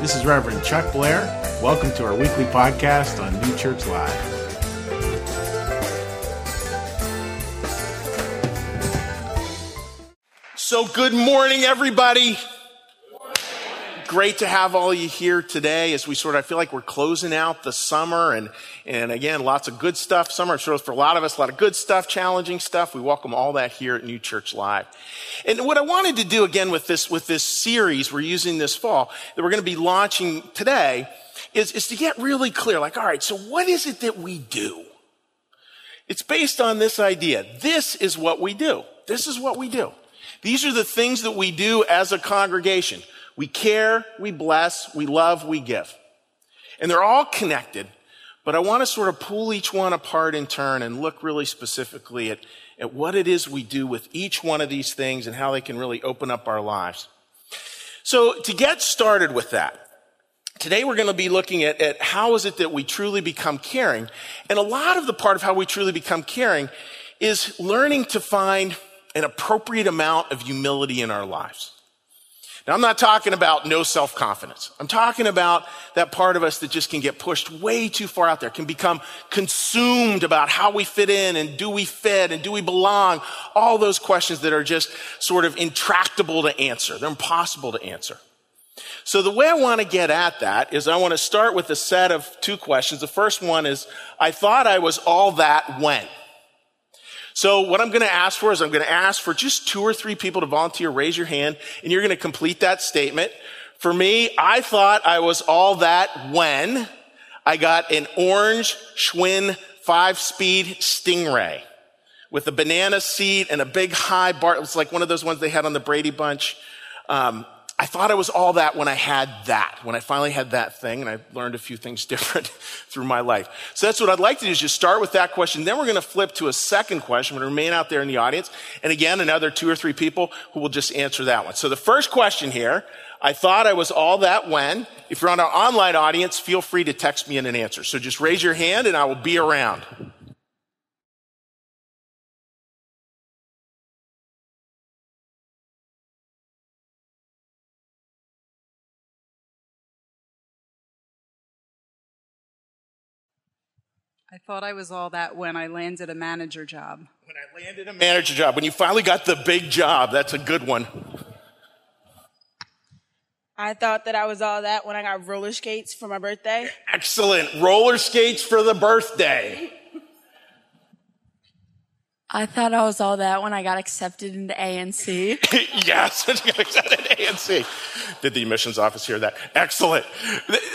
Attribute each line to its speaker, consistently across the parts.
Speaker 1: This is Reverend Chuck Blair. Welcome to our weekly podcast on New Church Live.
Speaker 2: So, good morning, everybody. Great to have all of you here today as we sort of I feel like we're closing out the summer and, and again, lots of good stuff. Summer shows for a lot of us, a lot of good stuff, challenging stuff. We welcome all that here at New Church Live. And what I wanted to do again with this, with this series we're using this fall that we're going to be launching today is, is to get really clear. Like, all right, so what is it that we do? It's based on this idea. This is what we do. This is what we do. These are the things that we do as a congregation. We care, we bless, we love, we give. And they're all connected, but I want to sort of pull each one apart in turn and look really specifically at, at what it is we do with each one of these things and how they can really open up our lives. So to get started with that, Today we're going to be looking at, at, how is it that we truly become caring. And a lot of the part of how we truly become caring is learning to find an appropriate amount of humility in our lives. Now, I'm not talking about no self confidence. I'm talking about that part of us that just can get pushed way too far out there, can become consumed about how we fit in and do we fit and do we belong? All those questions that are just sort of intractable to answer. They're impossible to answer. So the way I want to get at that is I want to start with a set of two questions. The first one is, I thought I was all that when? So what I'm going to ask for is I'm going to ask for just two or three people to volunteer, raise your hand, and you're going to complete that statement. For me, I thought I was all that when I got an orange Schwinn five speed Stingray with a banana seat and a big high bar. It was like one of those ones they had on the Brady Bunch. Um, I thought I was all that when I had that, when I finally had that thing, and I learned a few things different through my life. So that's what I'd like to do is just start with that question. Then we're going to flip to a second question. We're going to remain out there in the audience. And again, another two or three people who will just answer that one. So the first question here, I thought I was all that when. If you're on our online audience, feel free to text me in an answer. So just raise your hand and I will be around.
Speaker 3: I thought I was all that when I landed a manager job.
Speaker 2: When I landed a manager job, when you finally got the big job, that's a good one.
Speaker 4: I thought that I was all that when I got roller skates for my birthday.
Speaker 2: Excellent. Roller skates for the birthday.
Speaker 5: I thought I was all that when I got accepted into ANC.
Speaker 2: yes, when you got accepted into ANC. Did the admissions office hear that? Excellent.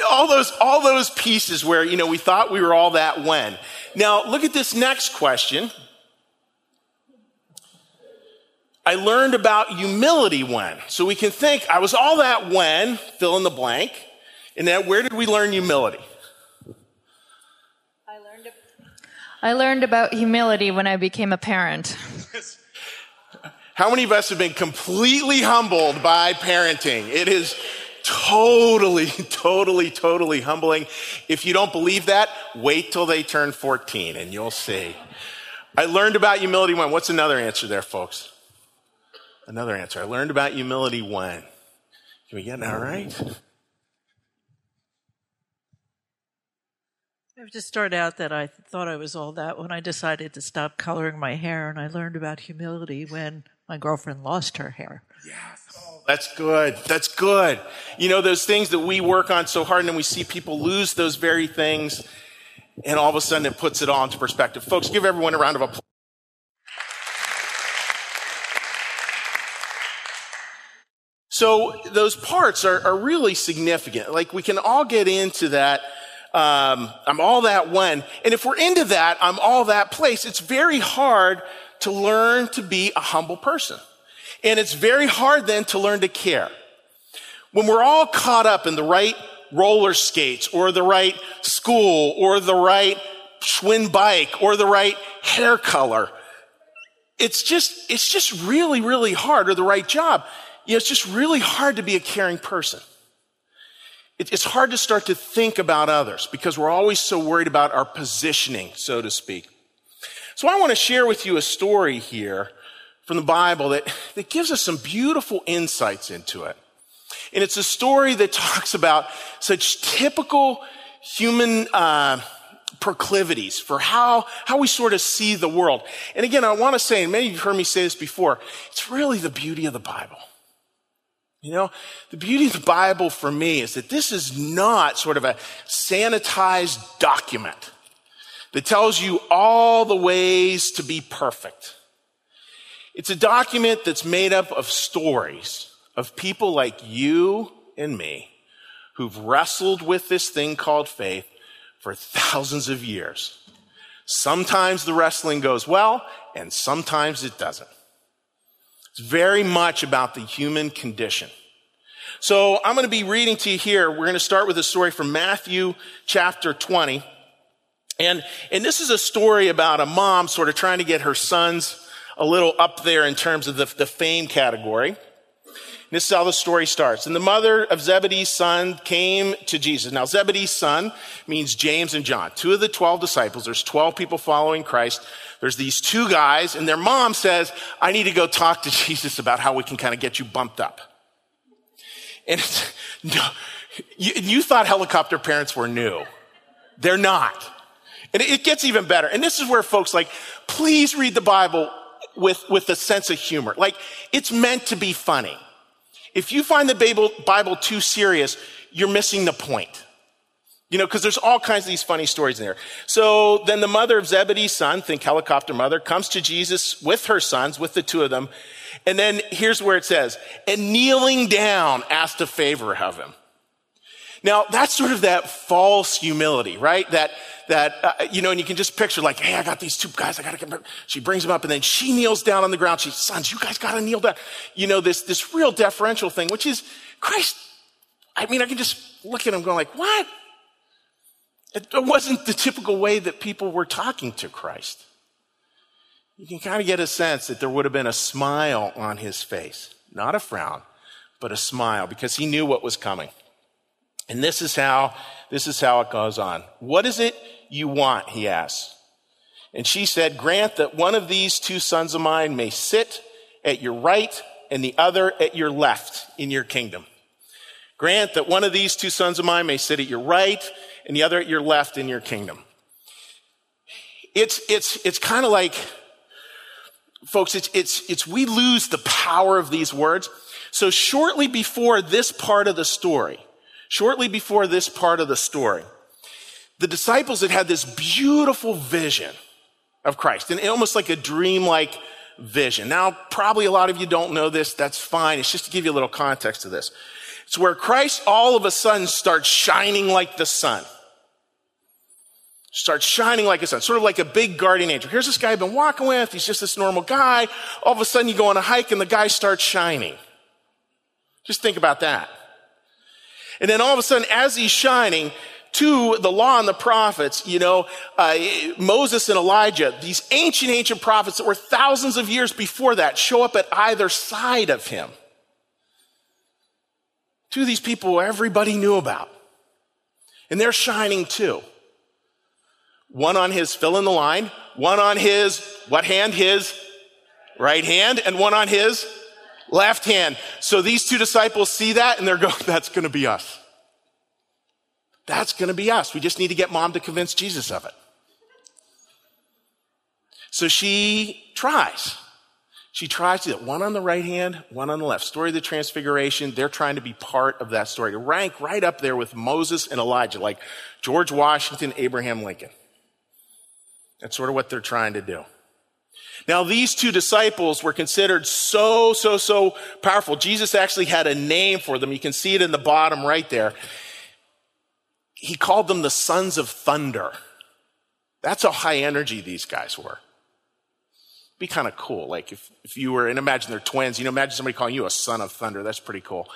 Speaker 2: All those, all those pieces where, you know, we thought we were all that when. Now, look at this next question. I learned about humility when. So we can think, I was all that when, fill in the blank. And then where did we learn humility?
Speaker 6: I learned about humility when I became a parent.
Speaker 2: How many of us have been completely humbled by parenting? It is totally, totally, totally humbling. If you don't believe that, wait till they turn 14 and you'll see. I learned about humility when. What's another answer there, folks? Another answer. I learned about humility when. Can we get that right?
Speaker 7: I just start out that I thought I was all that when I decided to stop coloring my hair, and I learned about humility when my girlfriend lost her hair.
Speaker 2: Yes. Oh, that's good. That's good. You know, those things that we work on so hard, and then we see people lose those very things, and all of a sudden it puts it all into perspective. Folks, give everyone a round of applause. So those parts are, are really significant. Like we can all get into that um, I'm all that one. And if we're into that, I'm all that place, it's very hard to learn to be a humble person. And it's very hard then to learn to care. When we're all caught up in the right roller skates or the right school or the right Schwinn bike or the right hair color, it's just, it's just really, really hard or the right job. You know, it's just really hard to be a caring person it's hard to start to think about others because we're always so worried about our positioning, so to speak. So I want to share with you a story here from the Bible that, that gives us some beautiful insights into it. And it's a story that talks about such typical human uh, proclivities for how, how we sort of see the world. And again, I want to say, and many of you have heard me say this before, it's really the beauty of the Bible. You know, the beauty of the Bible for me is that this is not sort of a sanitized document that tells you all the ways to be perfect. It's a document that's made up of stories of people like you and me who've wrestled with this thing called faith for thousands of years. Sometimes the wrestling goes well, and sometimes it doesn't. It's very much about the human condition. So I'm going to be reading to you here. We're going to start with a story from Matthew chapter 20. And, and this is a story about a mom sort of trying to get her sons a little up there in terms of the, the fame category. This is how the story starts. And the mother of Zebedee's son came to Jesus. Now, Zebedee's son means James and John, two of the 12 disciples. There's 12 people following Christ. There's these two guys, and their mom says, I need to go talk to Jesus about how we can kind of get you bumped up. And no, you, you thought helicopter parents were new. They're not. And it gets even better. And this is where folks like, please read the Bible with, with a sense of humor. Like, it's meant to be funny. If you find the Bible, Bible too serious, you're missing the point. You know, because there's all kinds of these funny stories in there. So then the mother of Zebedee's son, think helicopter mother, comes to Jesus with her sons, with the two of them. And then here's where it says, and kneeling down asked a favor of him. Now that's sort of that false humility, right? That, that, uh, you know, and you can just picture like, hey, I got these two guys, I gotta get, she brings them up and then she kneels down on the ground. She, sons, you guys gotta kneel down. You know, this, this real deferential thing, which is Christ. I mean, I can just look at him going like, what? It wasn't the typical way that people were talking to Christ. You can kind of get a sense that there would have been a smile on his face, not a frown, but a smile because he knew what was coming. And this is how, this is how it goes on. What is it you want? He asks. And she said, grant that one of these two sons of mine may sit at your right and the other at your left in your kingdom. Grant that one of these two sons of mine may sit at your right and the other at your left in your kingdom. It's, it's, it's kind of like, folks, it's, it's, it's, we lose the power of these words. So shortly before this part of the story, shortly before this part of the story, the disciples had had this beautiful vision of Christ and almost like a dream-like vision. Now, probably a lot of you don't know this. That's fine. It's just to give you a little context to this. It's where Christ all of a sudden starts shining like the sun. Starts shining like a sun, sort of like a big guardian angel. Here's this guy I've been walking with. He's just this normal guy. All of a sudden you go on a hike and the guy starts shining. Just think about that. And then all of a sudden, as he's shining, to the law and the prophets, you know, uh, Moses and Elijah, these ancient, ancient prophets that were thousands of years before that show up at either side of him. Two of these people everybody knew about. And they're shining too. One on his, fill in the line, one on his, what hand? His right hand, and one on his left hand. So these two disciples see that and they're going, that's going to be us. That's going to be us. We just need to get mom to convince Jesus of it. So she tries. She tries to it. One on the right hand, one on the left. Story of the Transfiguration. They're trying to be part of that story, to rank right up there with Moses and Elijah, like George Washington, Abraham Lincoln. That's sort of what they're trying to do. Now, these two disciples were considered so, so, so powerful. Jesus actually had a name for them. You can see it in the bottom right there. He called them the sons of thunder. That's how high energy these guys were. Be kind of cool. Like if, if you were, and imagine they're twins, you know, imagine somebody calling you a son of thunder. That's pretty cool.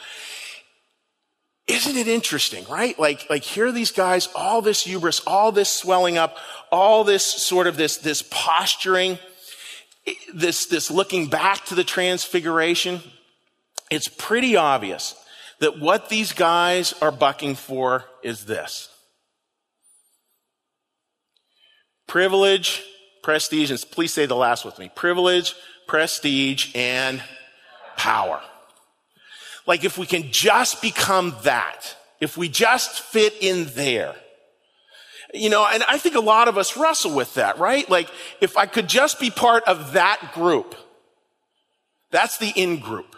Speaker 2: Isn't it interesting, right? Like, like here are these guys, all this hubris, all this swelling up, all this sort of this, this posturing this, this looking back to the transfiguration, it's pretty obvious that what these guys are bucking for is this. Privilege, prestige, and please say the last with me. Privilege, prestige, and power. Like if we can just become that, if we just fit in there. You know, and I think a lot of us wrestle with that, right? Like if I could just be part of that group, that's the in group.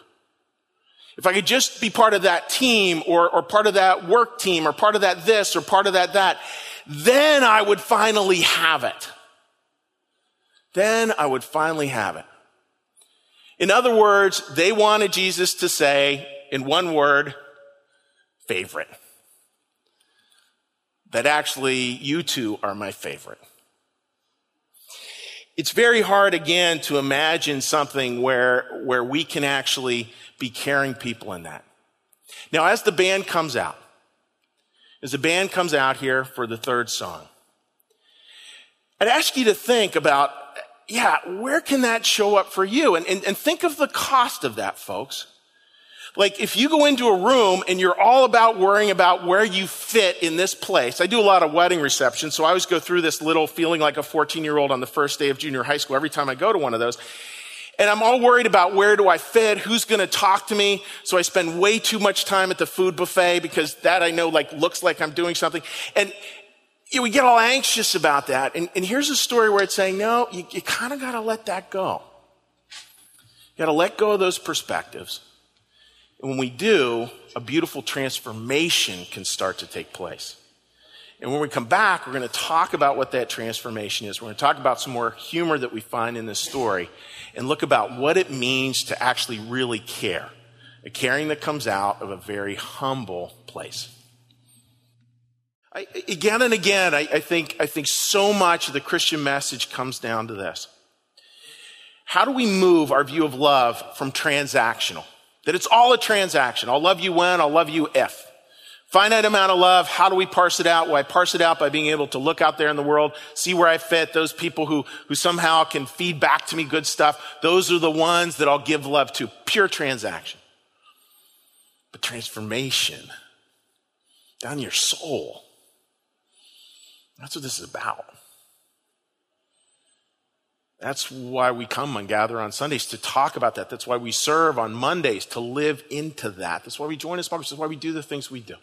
Speaker 2: If I could just be part of that team or, or part of that work team or part of that this or part of that that, then I would finally have it. Then I would finally have it. In other words, they wanted Jesus to say, in one word, favorite. That actually, you two are my favorite. It's very hard again to imagine something where, where we can actually be caring people in that. Now, as the band comes out, as the band comes out here for the third song, I'd ask you to think about yeah, where can that show up for you? And, and, and think of the cost of that, folks. Like if you go into a room and you're all about worrying about where you fit in this place. I do a lot of wedding receptions, so I always go through this little feeling like a 14 year old on the first day of junior high school every time I go to one of those. And I'm all worried about where do I fit? Who's going to talk to me? So I spend way too much time at the food buffet because that I know like looks like I'm doing something. And you know, we get all anxious about that. And, and here's a story where it's saying, no, you, you kind of got to let that go. You got to let go of those perspectives. And when we do, a beautiful transformation can start to take place. And when we come back, we're going to talk about what that transformation is. We're going to talk about some more humor that we find in this story and look about what it means to actually really care. A caring that comes out of a very humble place. I, again and again, I, I, think, I think so much of the Christian message comes down to this. How do we move our view of love from transactional? That it's all a transaction. I'll love you when, I'll love you if. Finite amount of love, how do we parse it out? Well, I parse it out by being able to look out there in the world, see where I fit, those people who, who somehow can feed back to me good stuff. Those are the ones that I'll give love to. Pure transaction. But transformation down your soul that's what this is about. That's why we come and gather on Sundays to talk about that. That's why we serve on Mondays to live into that. That's why we join group. That's why we do the things we do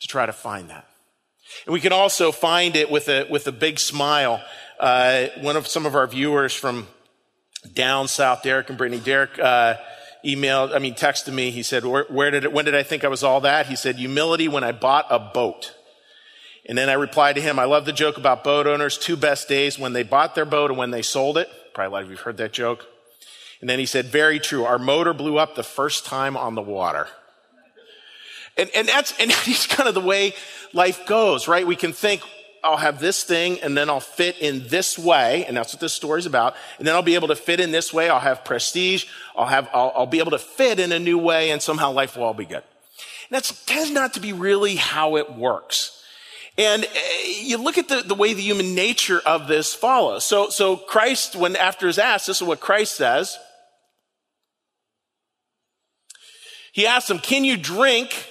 Speaker 2: to try to find that. And we can also find it with a, with a big smile. Uh, one of some of our viewers from down south, Derek and Brittany, Derek, uh, emailed, I mean, texted me. He said, where, where did it, when did I think I was all that? He said, humility when I bought a boat. And then I replied to him, I love the joke about boat owners, two best days when they bought their boat and when they sold it. Probably a lot of you have heard that joke. And then he said, very true. Our motor blew up the first time on the water. And, and that's, and that's kind of the way life goes, right? We can think, I'll have this thing and then I'll fit in this way. And that's what this story's about. And then I'll be able to fit in this way. I'll have prestige. I'll have, I'll, I'll be able to fit in a new way and somehow life will all be good. And that tends not to be really how it works. And eh, you look at the, the way the human nature of this follows. So, so Christ, when after his asked, this is what Christ says. He asks him, can you drink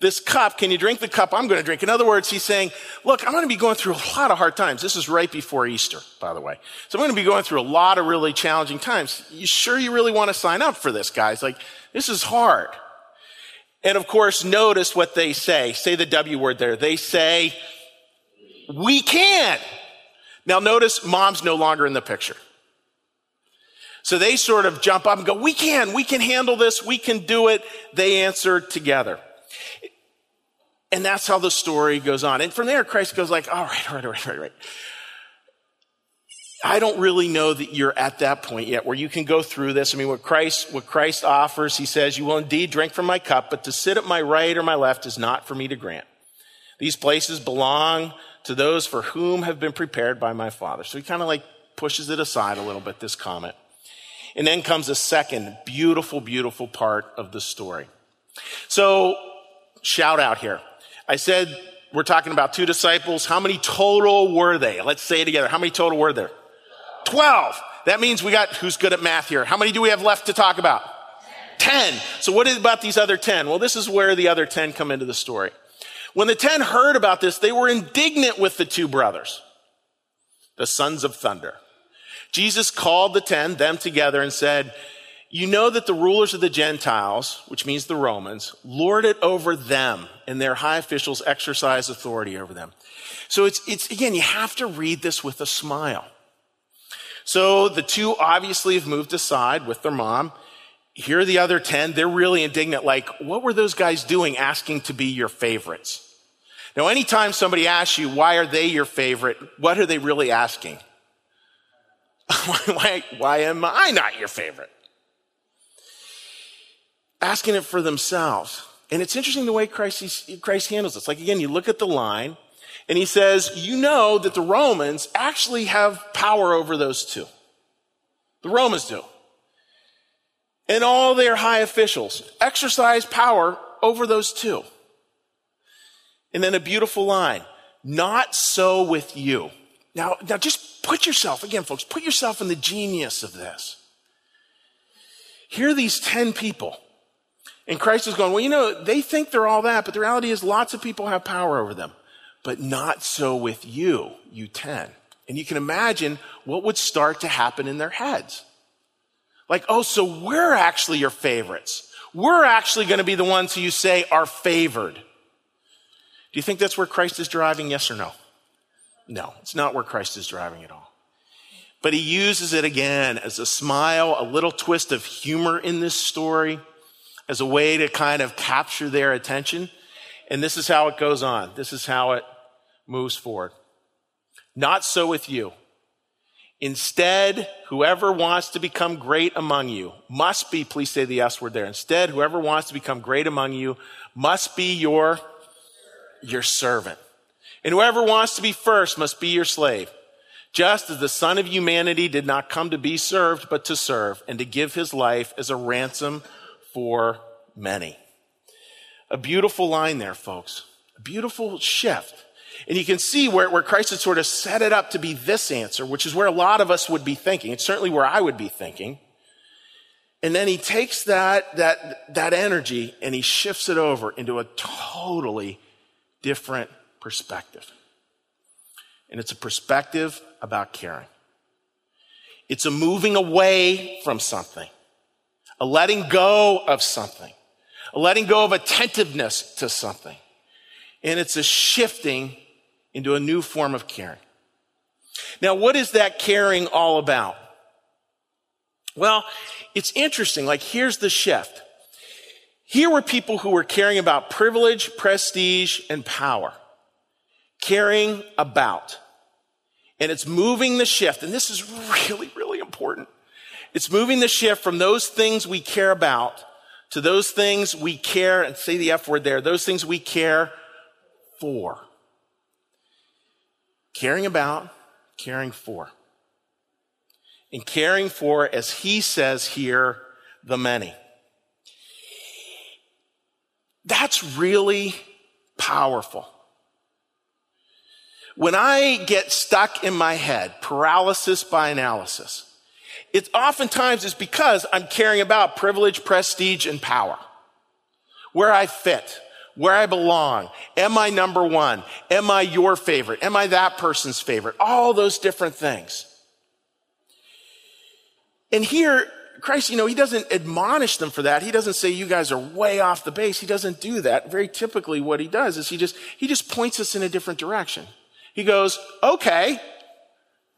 Speaker 2: this cup? Can you drink the cup I'm going to drink? In other words, he's saying, look, I'm going to be going through a lot of hard times. This is right before Easter, by the way. So I'm going to be going through a lot of really challenging times. You sure you really want to sign up for this, guys? Like, this is hard. And of course, notice what they say. Say the W word there. They say, we can. Now notice mom's no longer in the picture. So they sort of jump up and go, we can, we can handle this, we can do it. They answer together. And that's how the story goes on. And from there, Christ goes like, all right, all right, all right, all right. I don't really know that you're at that point yet where you can go through this. I mean, what Christ, what Christ offers, he says, you will indeed drink from my cup, but to sit at my right or my left is not for me to grant. These places belong to those for whom have been prepared by my Father. So he kind of like pushes it aside a little bit, this comment. And then comes a second beautiful, beautiful part of the story. So shout out here. I said we're talking about two disciples. How many total were they? Let's say it together. How many total were there? 12. That means we got, who's good at math here? How many do we have left to talk about? 10. So what about these other 10? Well, this is where the other 10 come into the story. When the 10 heard about this, they were indignant with the two brothers, the sons of thunder. Jesus called the 10, them together and said, You know that the rulers of the Gentiles, which means the Romans, lord it over them, and their high officials exercise authority over them. So it's, it's, again, you have to read this with a smile. So the two obviously have moved aside with their mom. Here are the other 10. They're really indignant. Like, what were those guys doing asking to be your favorites? Now, anytime somebody asks you, why are they your favorite? What are they really asking? why, why am I not your favorite? Asking it for themselves. And it's interesting the way Christ, Christ handles this. Like, again, you look at the line and he says, you know that the Romans actually have power over those two. The Romans do. And all their high officials exercise power over those two. And then a beautiful line. Not so with you. Now, now just put yourself, again, folks, put yourself in the genius of this. Here are these 10 people. And Christ is going, well, you know, they think they're all that, but the reality is lots of people have power over them. But not so with you, you 10. And you can imagine what would start to happen in their heads. Like, oh, so we're actually your favorites. We're actually going to be the ones who you say are favored. Do you think that's where Christ is driving? Yes or no? No, it's not where Christ is driving at all. But he uses it again as a smile, a little twist of humor in this story, as a way to kind of capture their attention. And this is how it goes on. This is how it moves forward. Not so with you. Instead, whoever wants to become great among you must be, please say the S word there. Instead, whoever wants to become great among you must be your your servant. And whoever wants to be first must be your slave. Just as the son of humanity did not come to be served, but to serve and to give his life as a ransom for many. A beautiful line there, folks. A beautiful shift. And you can see where, where Christ had sort of set it up to be this answer, which is where a lot of us would be thinking. It's certainly where I would be thinking. And then he takes that, that, that energy and he shifts it over into a totally different perspective. And it's a perspective about caring. It's a moving away from something, a letting go of something, a letting go of attentiveness to something. And it's a shifting into a new form of caring. Now, what is that caring all about? Well, it's interesting. Like, here's the shift. Here were people who were caring about privilege, prestige, and power. Caring about. And it's moving the shift. And this is really, really important. It's moving the shift from those things we care about to those things we care, and say the F word there, those things we care for. Caring about, caring for. And caring for, as he says here, the many. That's really powerful. When I get stuck in my head, paralysis by analysis, it oftentimes is because I'm caring about privilege, prestige, and power. Where I fit, where I belong. Am I number one? Am I your favorite? Am I that person's favorite? All those different things. And here, Christ, you know, he doesn't admonish them for that. He doesn't say you guys are way off the base. He doesn't do that. Very typically what he does is he just, he just points us in a different direction. He goes, okay,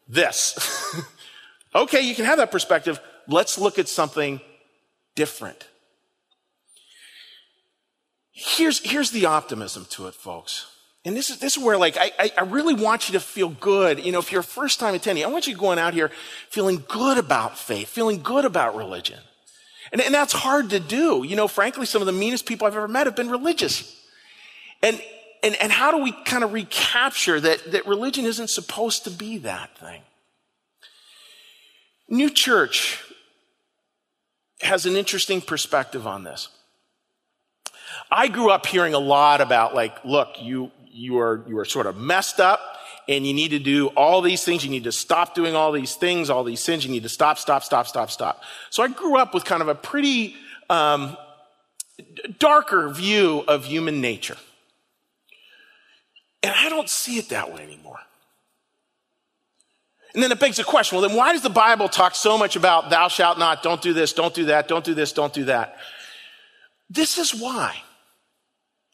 Speaker 2: this. okay, you can have that perspective. Let's look at something different. Here's, here's the optimism to it, folks. And this is, this is where like, I, I really want you to feel good. You know, if you're a first time attendee, I want you going out here feeling good about faith, feeling good about religion. And, and that's hard to do. You know, frankly, some of the meanest people I've ever met have been religious. And, and, and how do we kind of recapture that, that religion isn't supposed to be that thing? New Church has an interesting perspective on this. I grew up hearing a lot about like, look, you, you are, you are sort of messed up and you need to do all these things. You need to stop doing all these things, all these sins. You need to stop, stop, stop, stop, stop. So I grew up with kind of a pretty um, darker view of human nature. And I don't see it that way anymore. And then it begs the question well, then why does the Bible talk so much about thou shalt not, don't do this, don't do that, don't do this, don't do that? This is why.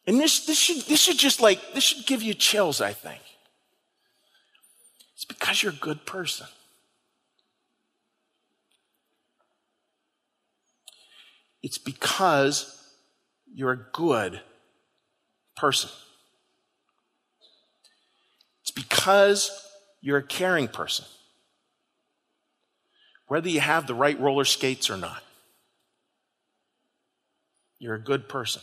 Speaker 2: And this, this, should, this should just like, this should give you chills, I think. It's because you're a good person. It's because you're a good person. It's because you're a caring person. Whether you have the right roller skates or not, you're a good person.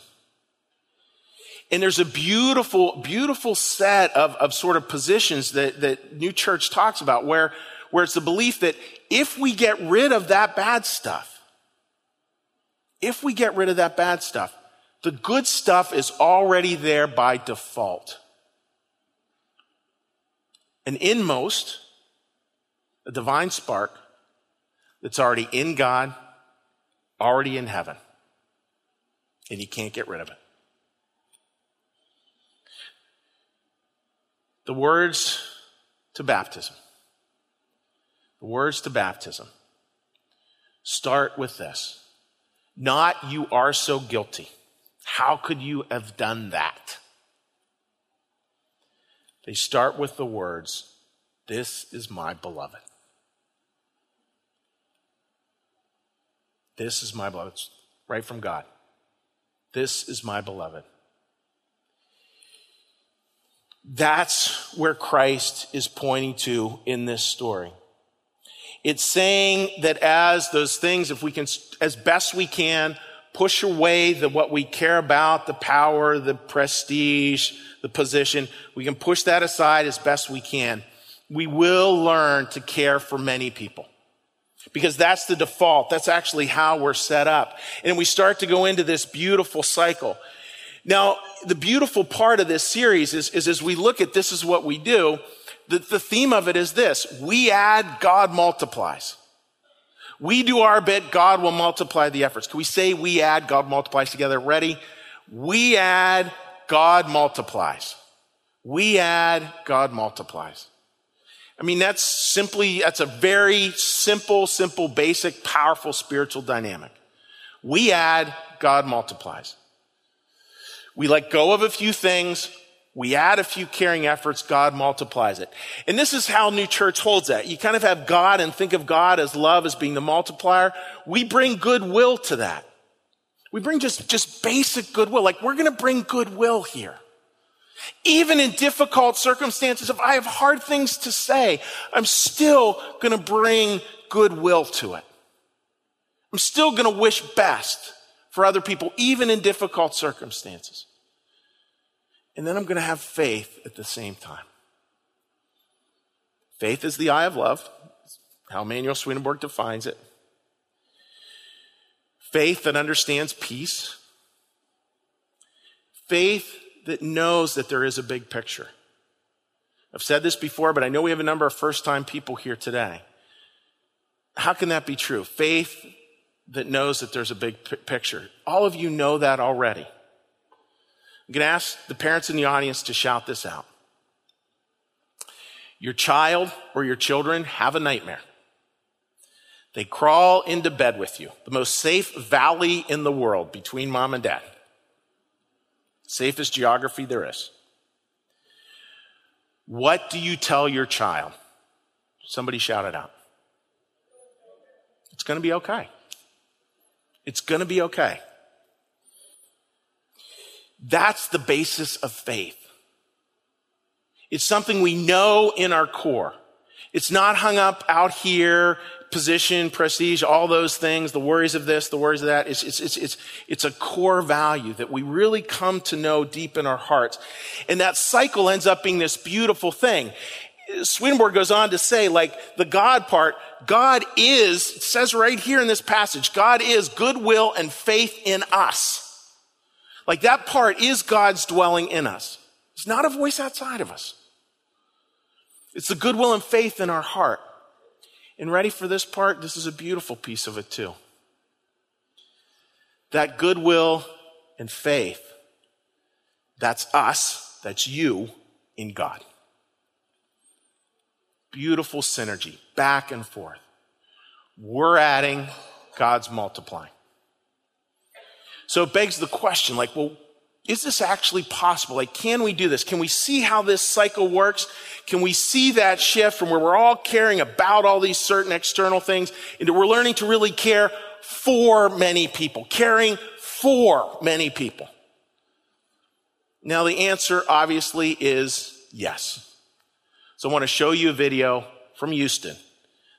Speaker 2: And there's a beautiful, beautiful set of, of sort of positions that, that New Church talks about where, where it's the belief that if we get rid of that bad stuff, if we get rid of that bad stuff, the good stuff is already there by default. An inmost, a divine spark that's already in God, already in heaven. And you can't get rid of it. The words to baptism. The words to baptism start with this. Not, you are so guilty. How could you have done that? They start with the words, This is my beloved. This is my beloved. Right from God. This is my beloved. That's where Christ is pointing to in this story. It's saying that as those things, if we can, as best we can, push away the, what we care about, the power, the prestige, the position, we can push that aside as best we can. We will learn to care for many people. Because that's the default. That's actually how we're set up. And we start to go into this beautiful cycle. Now, the beautiful part of this series is, is as we look at this is what we do, the, the theme of it is this. We add, God multiplies. We do our bit, God will multiply the efforts. Can we say we add, God multiplies together? Ready? We add, God multiplies. We add, God multiplies. I mean, that's simply, that's a very simple, simple, basic, powerful spiritual dynamic. We add, God multiplies. We let go of a few things. We add a few caring efforts. God multiplies it. And this is how New Church holds that. You kind of have God and think of God as love as being the multiplier. We bring goodwill to that. We bring just, just basic goodwill. Like we're going to bring goodwill here. Even in difficult circumstances, if I have hard things to say, I'm still going to bring goodwill to it. I'm still going to wish best for other people, even in difficult circumstances. And then I'm going to have faith at the same time. Faith is the eye of love, how Emanuel Swedenborg defines it. Faith that understands peace. Faith that knows that there is a big picture. I've said this before, but I know we have a number of first time people here today. How can that be true? Faith that knows that there's a big p- picture. All of you know that already. I'm going to ask the parents in the audience to shout this out. Your child or your children have a nightmare. They crawl into bed with you, the most safe valley in the world between mom and dad. Safest geography there is. What do you tell your child? Somebody shout it out. It's going to be okay. It's going to be okay. That's the basis of faith. It's something we know in our core. It's not hung up out here, position, prestige, all those things, the worries of this, the worries of that. It's, it's, it's, it's, it's a core value that we really come to know deep in our hearts. And that cycle ends up being this beautiful thing. Swedenborg goes on to say, like, the God part, God is, says right here in this passage, God is goodwill and faith in us. Like that part is God's dwelling in us. It's not a voice outside of us. It's the goodwill and faith in our heart. And ready for this part? This is a beautiful piece of it too. That goodwill and faith, that's us, that's you in God. Beautiful synergy, back and forth. We're adding, God's multiplying. So it begs the question like, well, is this actually possible? Like, can we do this? Can we see how this cycle works? Can we see that shift from where we're all caring about all these certain external things into we're learning to really care for many people, caring for many people? Now, the answer obviously is yes. So I want to show you a video from Houston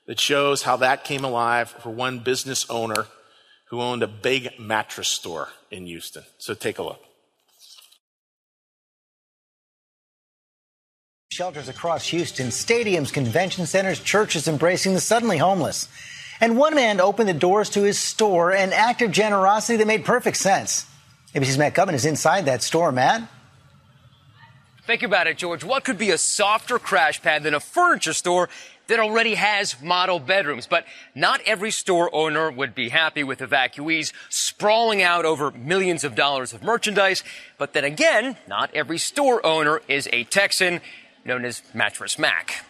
Speaker 2: that shows how that came alive for one business owner who owned a big mattress store in Houston. So take a look.
Speaker 8: Shelters across Houston, stadiums, convention centers, churches embracing the suddenly homeless. And one man opened the doors to his store, an act of generosity that made perfect sense. ABC's Matt Gutman is inside that store. Matt?
Speaker 9: Think about it, George. What could be a softer crash pad than a furniture store that already has model bedrooms? But not every store owner would be happy with evacuees sprawling out over millions of dollars of merchandise. But then again, not every store owner is a Texan known as Mattress Mac.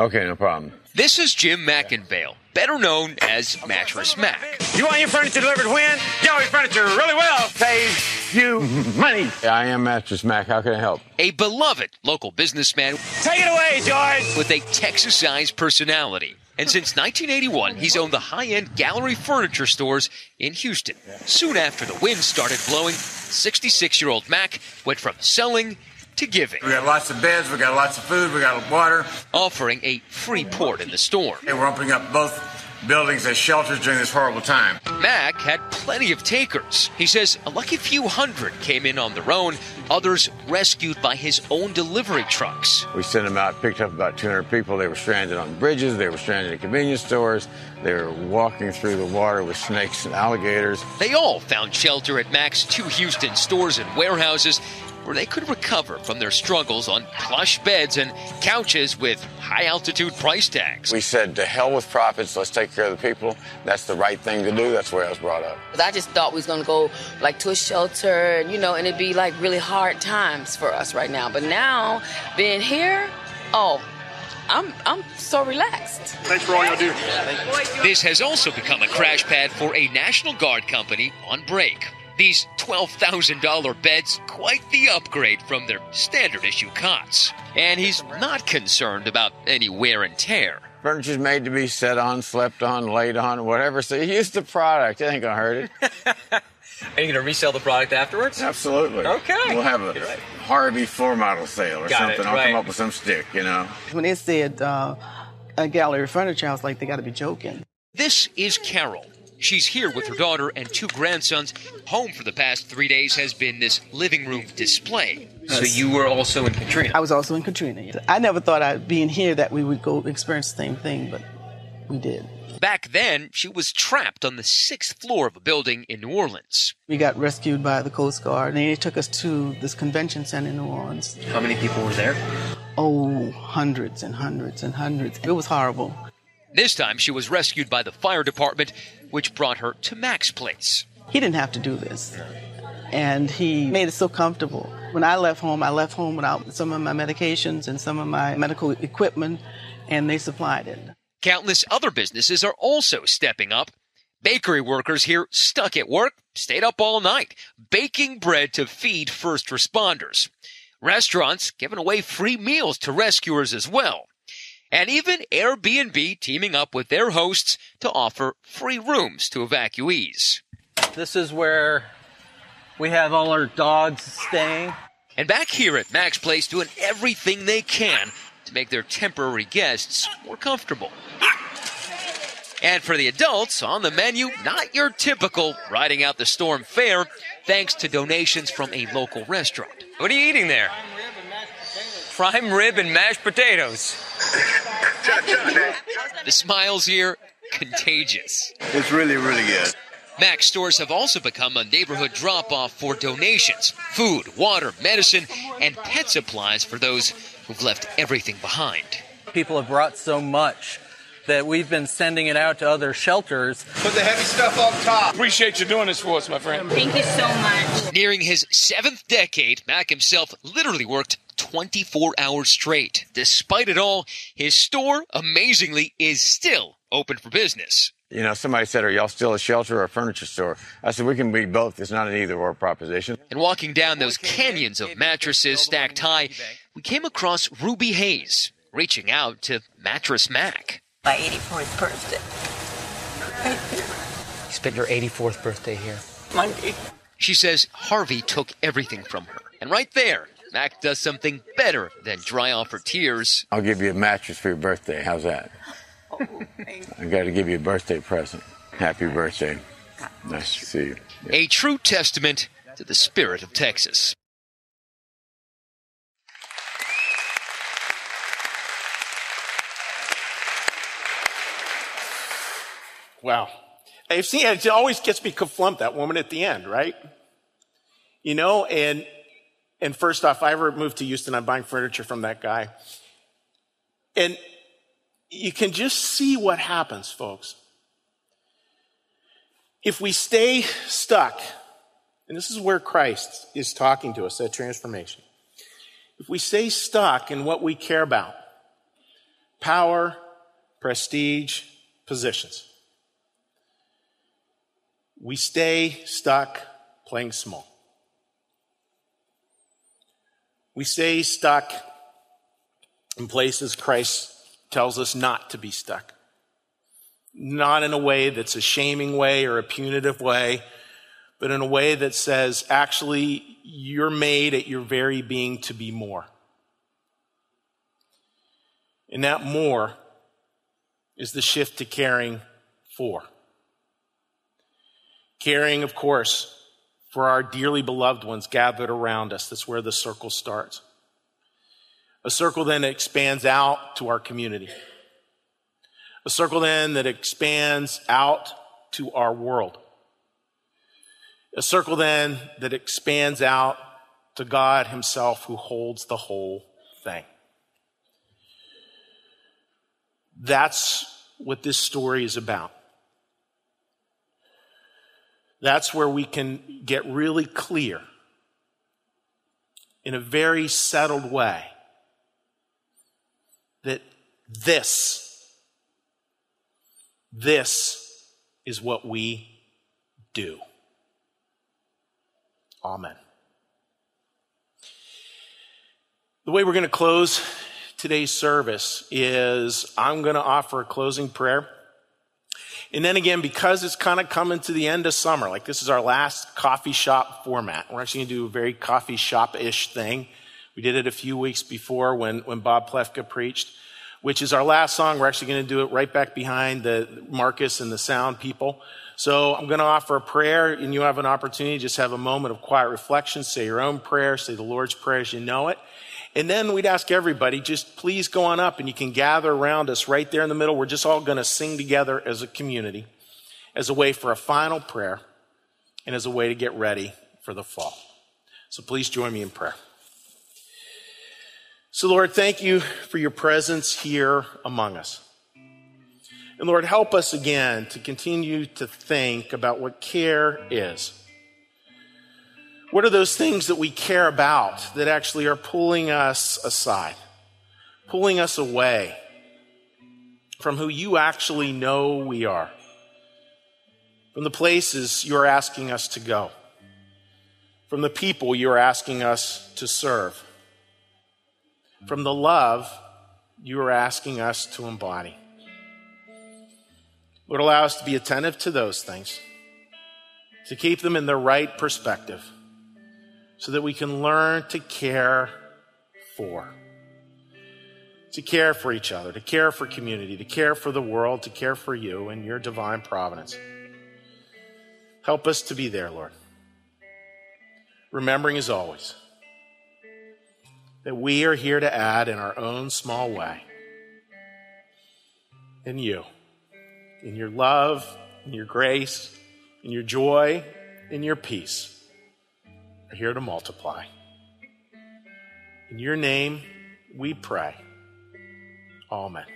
Speaker 10: Okay, no problem.
Speaker 9: This is Jim McIngvale, better known as Mattress Mac.
Speaker 11: You want your furniture delivered when? Your furniture really well pays you money.
Speaker 10: I am Mattress Mac. How can I help?
Speaker 9: A beloved local businessman.
Speaker 11: Take it away, George.
Speaker 9: With a Texas-sized personality. And since 1981, he's owned the high-end gallery furniture stores in Houston. Soon after the wind started blowing, 66-year-old Mac went from selling to giving.
Speaker 11: We got lots of beds, we got lots of food, we got water.
Speaker 9: Offering a free port in the storm.
Speaker 11: Hey, we're opening up both buildings as shelters during this horrible time.
Speaker 9: Mac had plenty of takers. He says a lucky few hundred came in on their own, others rescued by his own delivery trucks.
Speaker 10: We sent them out, picked up about 200 people. They were stranded on bridges, they were stranded at convenience stores, they were walking through the water with snakes and alligators.
Speaker 9: They all found shelter at Mac's two Houston stores and warehouses where they could recover from their struggles on plush beds and couches with high altitude price tags.
Speaker 10: We said, to hell with profits, let's take care of the people. That's the right thing to do. That's where I was brought up.
Speaker 12: I just thought we was going to go like to a shelter, you know, and it'd be like really hard times for us right now. But now, being here, oh, I'm I'm so relaxed.
Speaker 2: Thanks for all you do.
Speaker 9: This has also become a crash pad for a National Guard company on break. These $12,000 beds, quite the upgrade from their standard issue cots. And he's not concerned about any wear and tear.
Speaker 10: Furniture's made to be set on, slept on, laid on, whatever. So you use the product. It ain't gonna hurt it.
Speaker 9: Are you going to resell the product afterwards?
Speaker 10: Absolutely.
Speaker 9: Okay.
Speaker 10: We'll have a Harvey floor model sale or
Speaker 9: Got it,
Speaker 10: something. I'll
Speaker 9: right.
Speaker 10: come up with some stick, you know.
Speaker 13: When they said uh, a gallery furniture, I was like, they got to be joking.
Speaker 9: This is Carol. She's here with her daughter and two grandsons. Home for the past three days has been this living room display. So you were also in Katrina?
Speaker 13: I was also in Katrina. I never thought I'd being here that we would go experience the same thing, but we did.
Speaker 9: Back then, she was trapped on the sixth floor of a building in New Orleans.
Speaker 13: We got rescued by the Coast Guard, and they took us to this convention center in New Orleans.
Speaker 9: How many people were there?
Speaker 13: Oh, hundreds and hundreds and hundreds. It was horrible.
Speaker 9: This time, she was rescued by the fire department, which brought her to Mac's place.
Speaker 13: He didn't have to do this. And he made it so comfortable. When I left home, I left home without some of my medications and some of my medical equipment, and they supplied it.
Speaker 9: Countless other businesses are also stepping up. Bakery workers here stuck at work stayed up all night, baking bread to feed first responders. Restaurants giving away free meals to rescuers as well. And even Airbnb teaming up with their hosts to offer free rooms to evacuees.
Speaker 14: This is where we have all our dogs staying.
Speaker 9: And back here at Mac's Place, doing everything they can to make their temporary guests more comfortable. And for the adults, on the menu, not your typical riding out the storm fare, thanks to donations from a local restaurant. What are you eating there? Prime rib and mashed potatoes. The smiles here, contagious.
Speaker 10: It's really, really good.
Speaker 9: Mac stores have also become a neighborhood drop off for donations food, water, medicine, and pet supplies for those who've left everything behind.
Speaker 14: People have brought so much that we've been sending it out to other shelters.
Speaker 11: Put the heavy stuff on top. Appreciate you doing this for us, my friend.
Speaker 15: Thank you so much.
Speaker 9: Nearing his seventh decade, Mac himself literally worked 24 hours straight. Despite it all, his store, amazingly, is still open for business.
Speaker 10: You know, somebody said, Are y'all still a shelter or a furniture store? I said, We can be both. It's not an either or proposition.
Speaker 9: And walking down those canyons of mattresses stacked high, we came across Ruby Hayes, reaching out to Mattress Mac.
Speaker 15: My 84th birthday.
Speaker 16: You spent your 84th birthday here.
Speaker 15: Monday.
Speaker 9: She says Harvey took everything from her. And right there, Mack does something better than dry off her tears.
Speaker 10: I'll give you a mattress for your birthday. How's that? Oh, I got to give you a birthday present. Happy birthday. Nice to see you.
Speaker 9: A true testament to the spirit of Texas.
Speaker 2: Wow. I've seen it, it always gets me conflumped, that woman at the end, right? You know, and and first off, I ever moved to Houston, I'm buying furniture from that guy. And you can just see what happens, folks. If we stay stuck, and this is where Christ is talking to us, that transformation. If we stay stuck in what we care about, power, prestige, positions, we stay stuck playing small. We stay stuck in places Christ tells us not to be stuck. Not in a way that's a shaming way or a punitive way, but in a way that says, actually, you're made at your very being to be more. And that more is the shift to caring for. Caring, of course, for our dearly beloved ones gathered around us. That's where the circle starts. A circle then expands out to our community. A circle then that expands out to our world. A circle then that expands out to God Himself who holds the whole thing. That's what this story is about. That's where we can get really clear in a very settled way that this, this is what we do. Amen. The way we're going to close today's service is I'm going to offer a closing prayer. And then again, because it's kind of coming to the end of summer, like this is our last coffee shop format. We're actually going to do a very coffee shop-ish thing. We did it a few weeks before when, when Bob Plefka preached, which is our last song. We're actually going to do it right back behind the Marcus and the sound people. So I'm going to offer a prayer and you have an opportunity to just have a moment of quiet reflection, say your own prayer, say the Lord's prayer as you know it. And then we'd ask everybody, just please go on up and you can gather around us right there in the middle. We're just all going to sing together as a community as a way for a final prayer and as a way to get ready for the fall. So please join me in prayer. So, Lord, thank you for your presence here among us. And Lord, help us again to continue to think about what care is. What are those things that we care about that actually are pulling us aside, pulling us away from who you actually know we are, from the places you're asking us to go, from the people you're asking us to serve, from the love you are asking us to embody? Lord, allow us to be attentive to those things, to keep them in the right perspective so that we can learn to care for. To care for each other, to care for community, to care for the world, to care for you and your divine providence. Help us to be there, Lord. Remembering as always that we are here to add in our own small way in you, in your love, in your grace, in your joy, in your peace here to multiply. In your name, we pray. Amen.